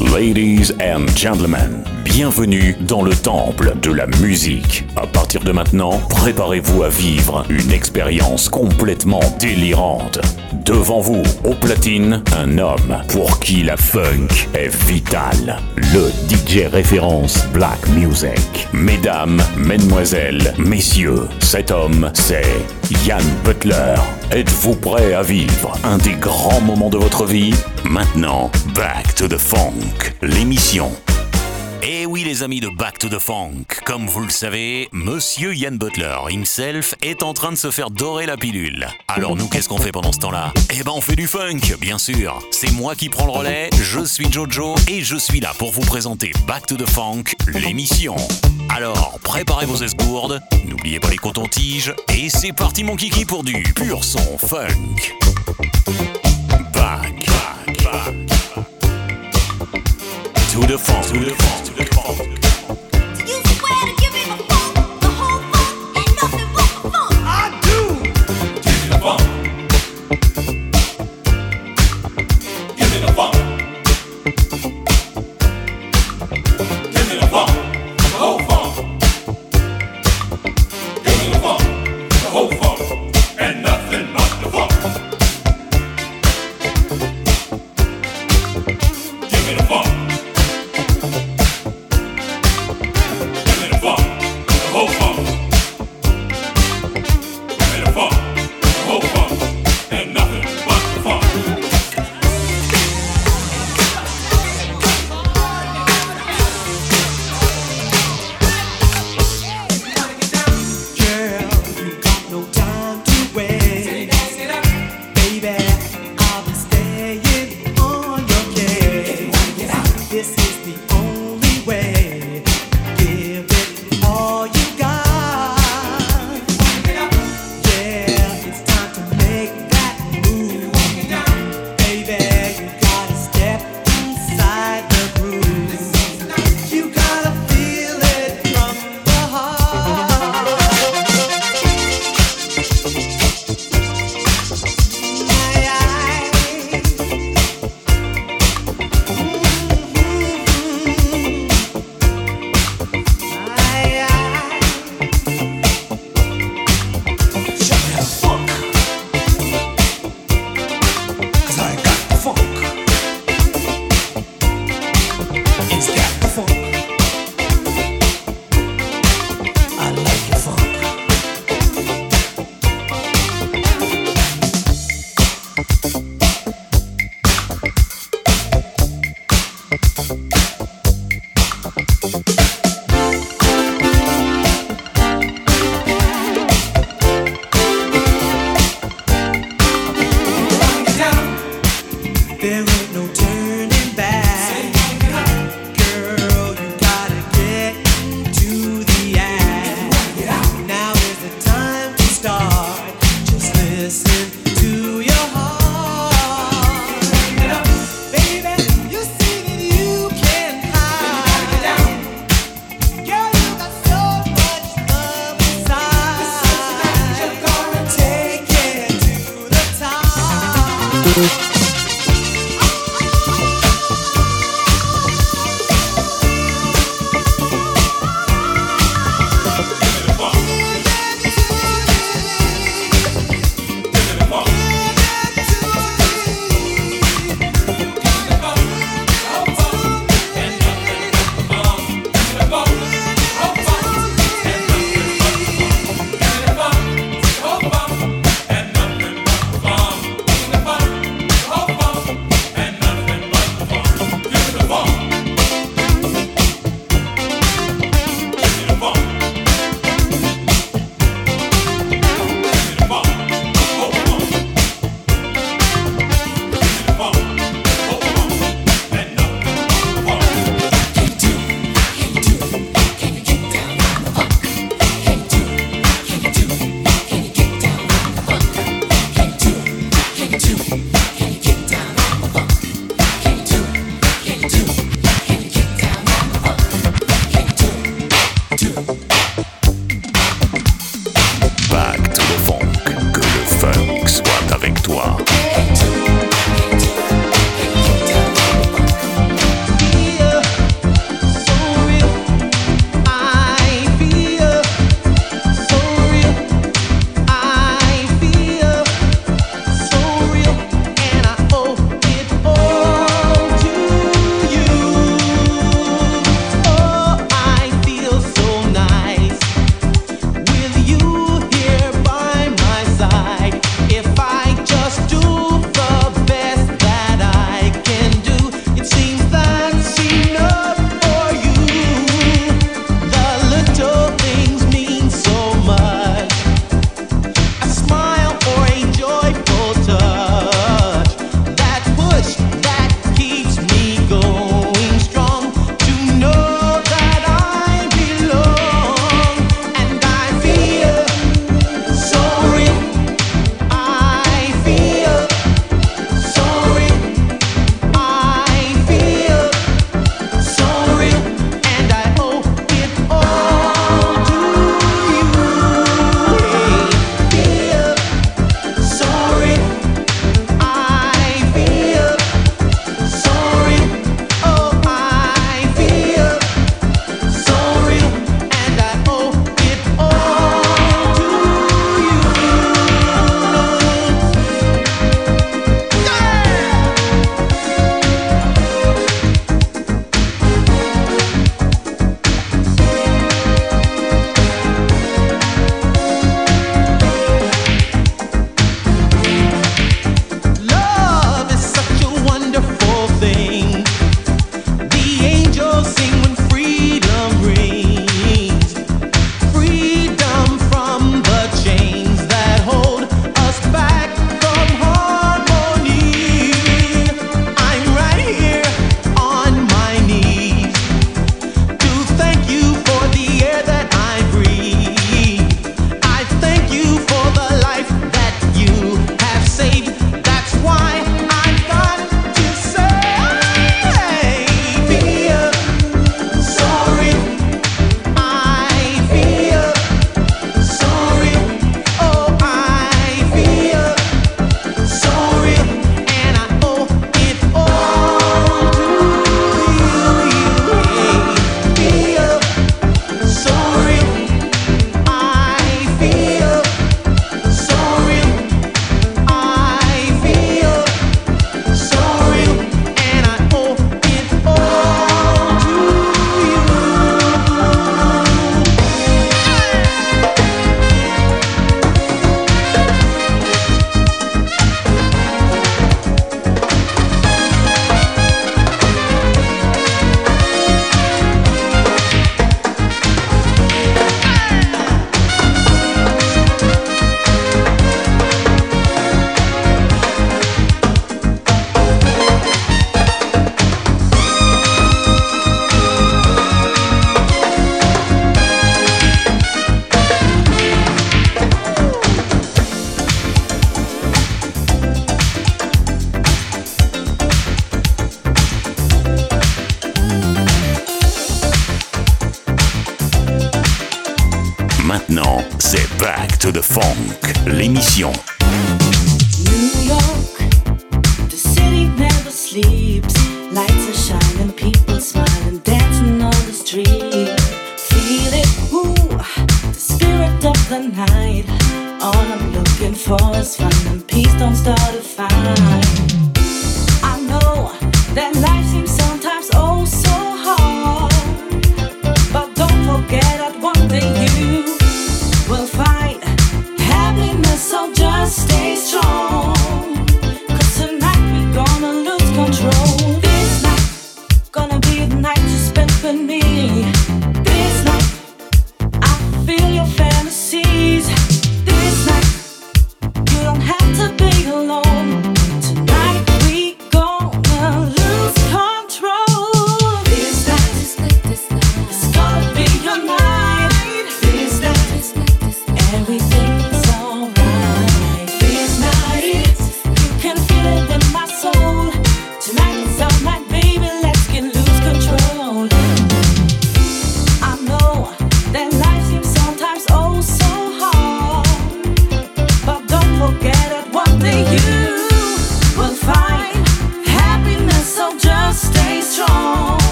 Ladies and gentlemen, bienvenue dans le temple de la musique. À partir de maintenant, préparez-vous à vivre une expérience complètement délirante. Devant vous, au platine, un homme pour qui la funk est vitale. Le DJ référence Black Music. Mesdames, mesdemoiselles, messieurs, cet homme, c'est Yann Butler. Êtes-vous prêt à vivre un des grands moments de votre vie? Maintenant, Back to the Funk, l'émission oui les amis de Back to the Funk, comme vous le savez, Monsieur Yann Butler himself est en train de se faire dorer la pilule. Alors nous qu'est-ce qu'on fait pendant ce temps-là? Eh ben on fait du funk, bien sûr. C'est moi qui prends le relais, je suis Jojo et je suis là pour vous présenter Back to the Funk, l'émission. Alors préparez vos esgourdes, n'oubliez pas les cotons-tiges et c'est parti mon kiki pour du pur son funk. Back. To the funk, to the funk, to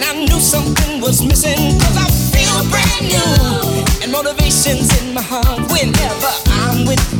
And I knew something was missing Cause I feel brand new. And motivation's in my heart whenever I'm with you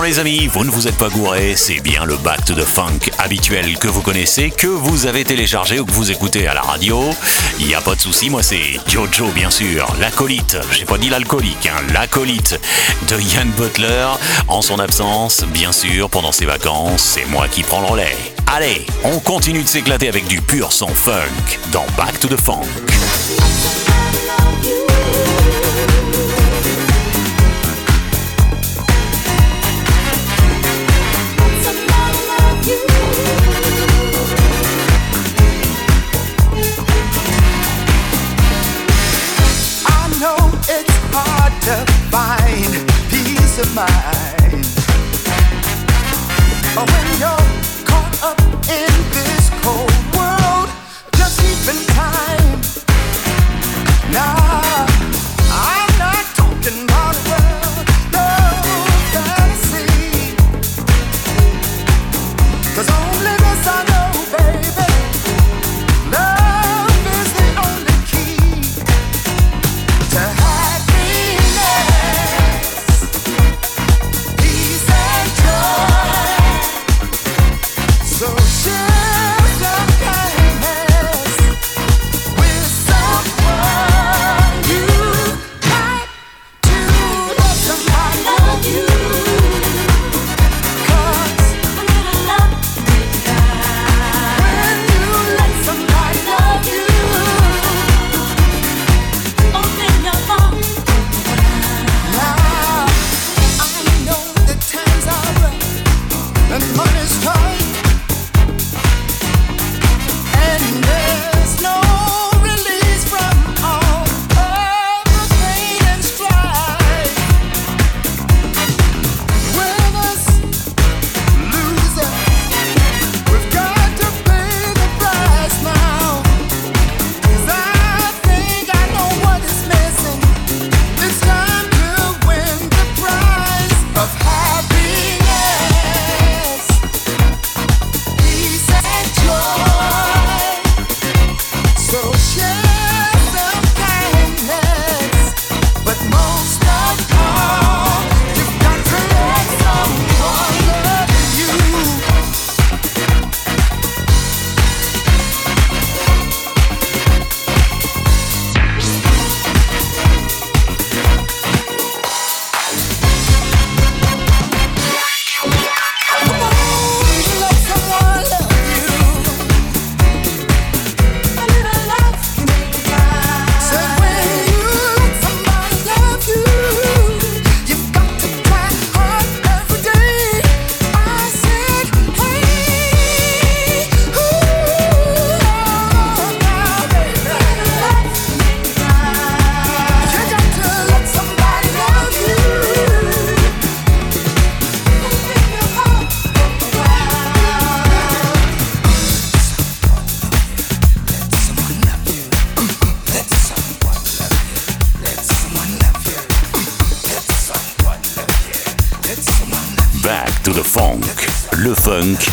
Non, les amis, vous ne vous êtes pas gourés, c'est bien le Back to the Funk habituel que vous connaissez, que vous avez téléchargé ou que vous écoutez à la radio. Il n'y a pas de souci, moi c'est Jojo bien sûr, l'acolyte, j'ai pas dit l'alcoolique, hein, l'acolyte de Ian Butler. En son absence, bien sûr, pendant ses vacances, c'est moi qui prends le relais. Allez, on continue de s'éclater avec du pur son funk dans Back to the Funk. my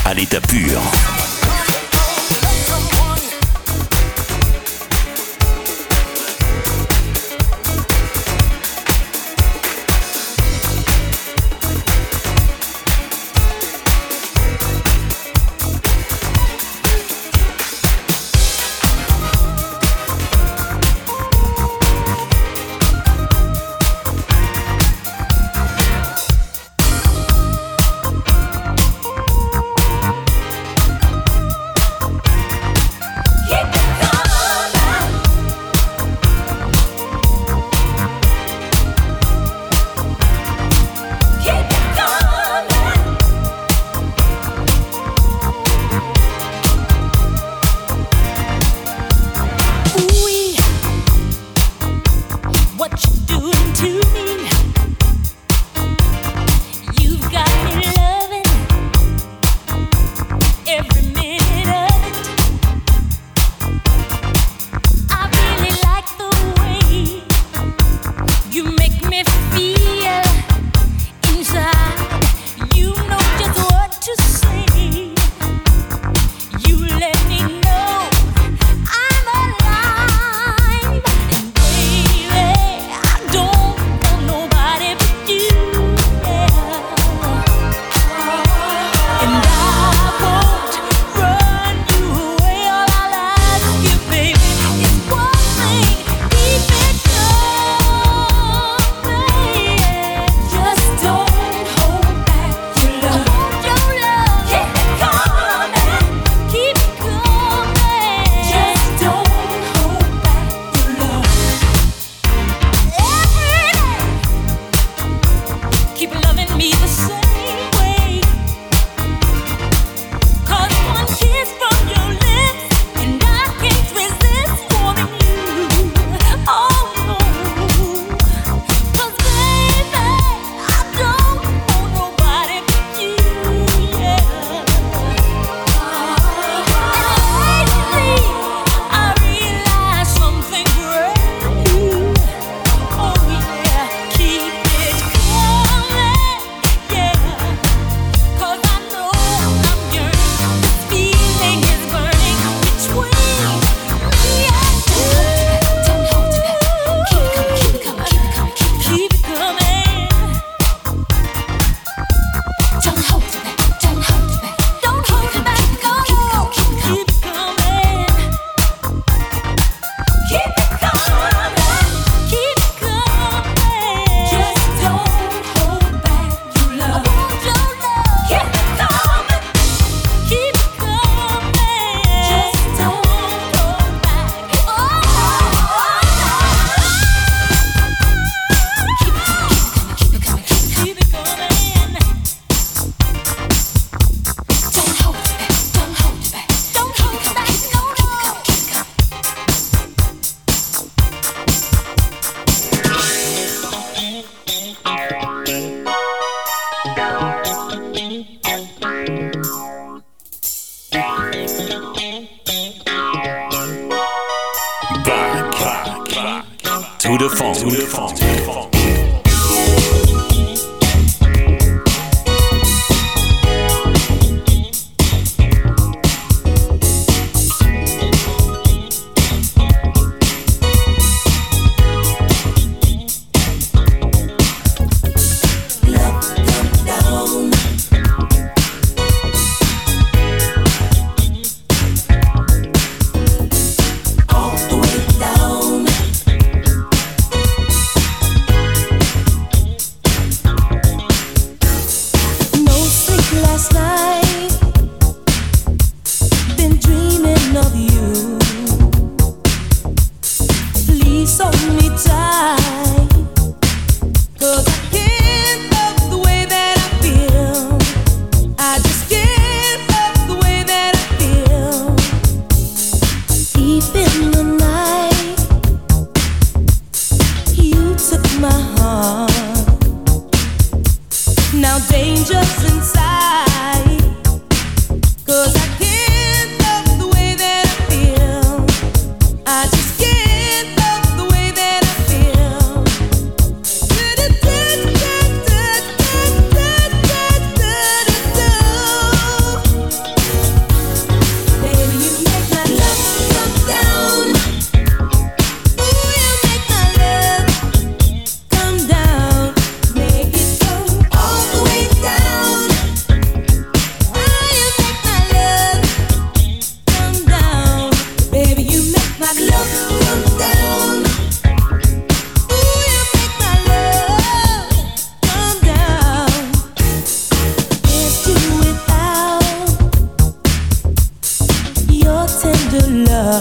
à l'état pur.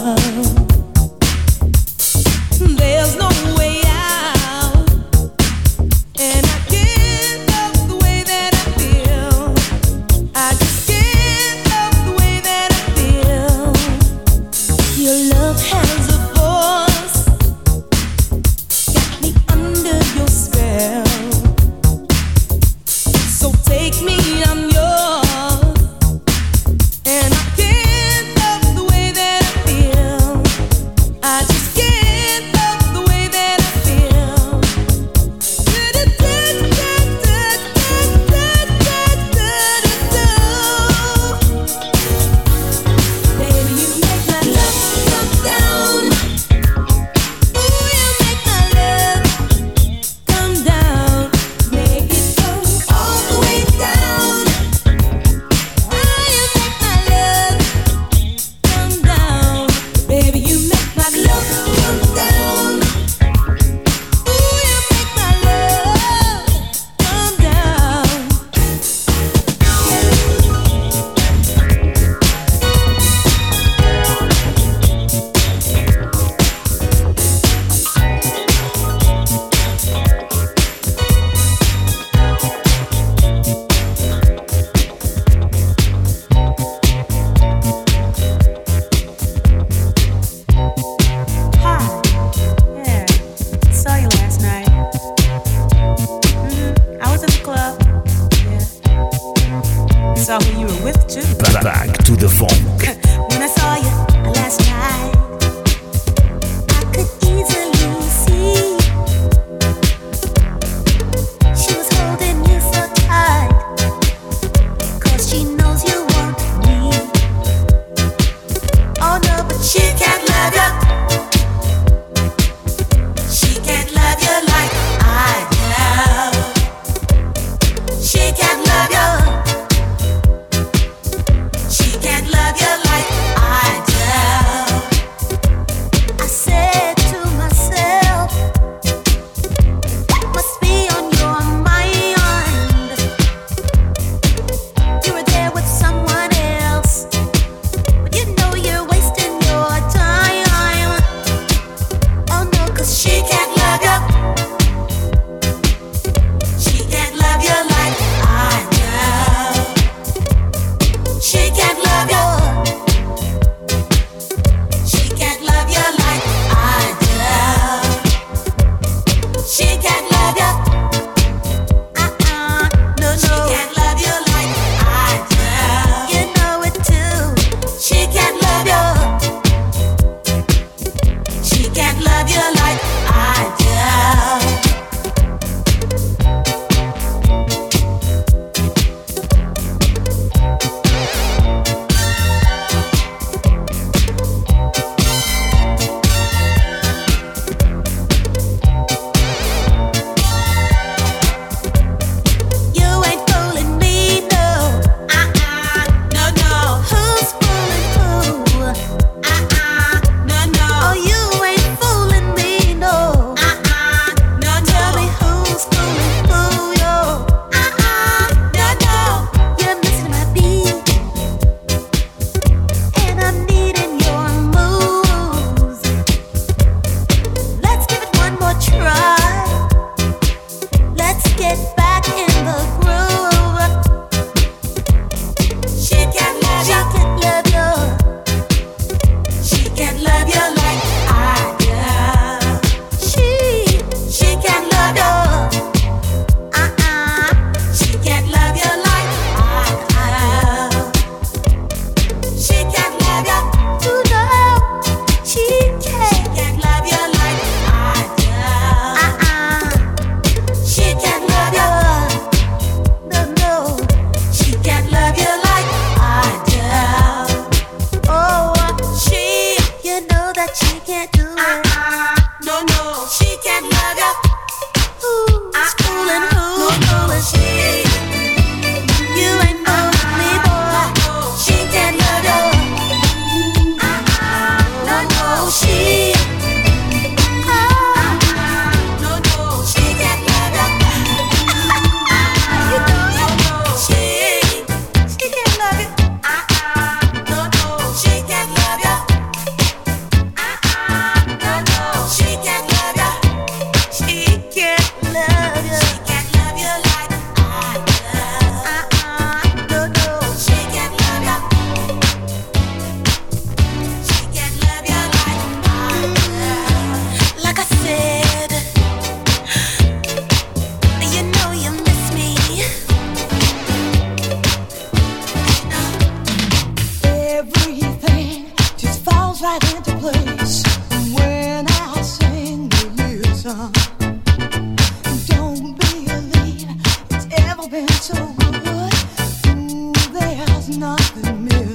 Love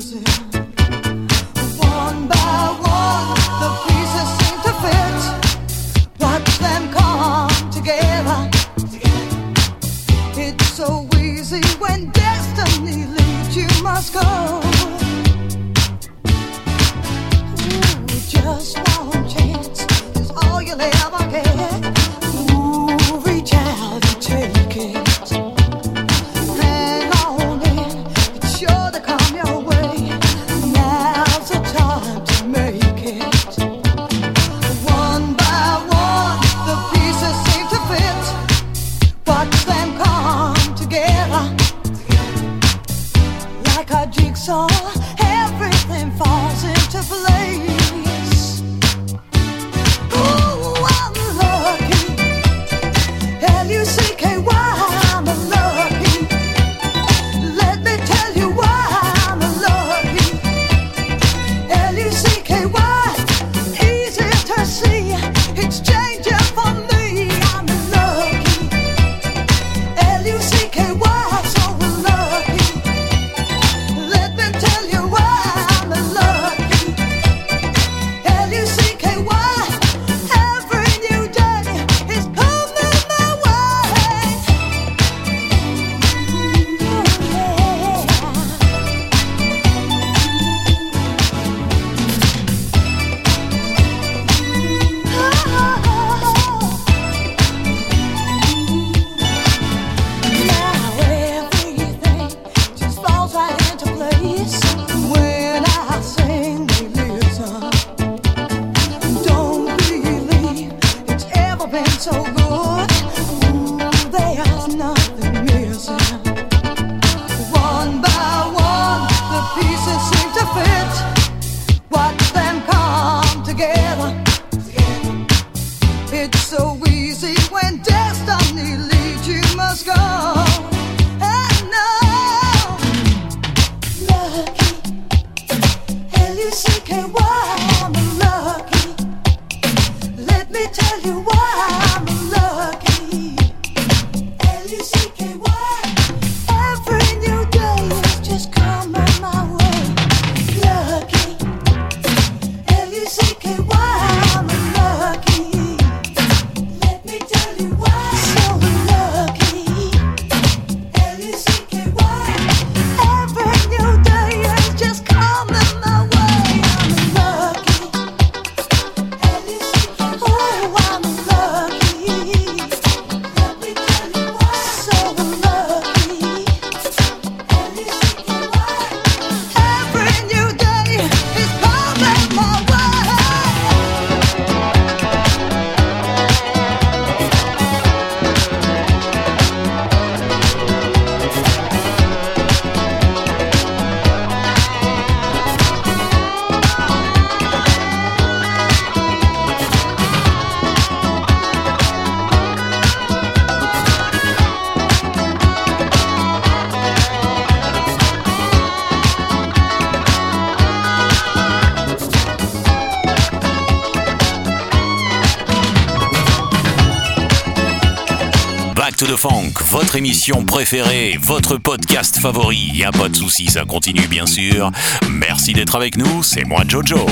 votre émission préférée, votre podcast favori. Y a pas de souci, ça continue bien sûr. Merci d'être avec nous, c'est moi Jojo.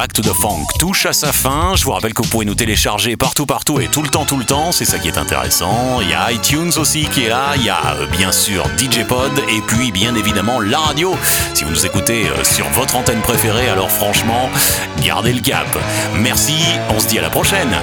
Back to the Funk touche à sa fin. Je vous rappelle que vous pouvez nous télécharger partout, partout et tout le temps, tout le temps. C'est ça qui est intéressant. Il y a iTunes aussi qui est là. Il y a euh, bien sûr DJ Pod et puis bien évidemment la radio. Si vous nous écoutez euh, sur votre antenne préférée, alors franchement, gardez le cap. Merci, on se dit à la prochaine.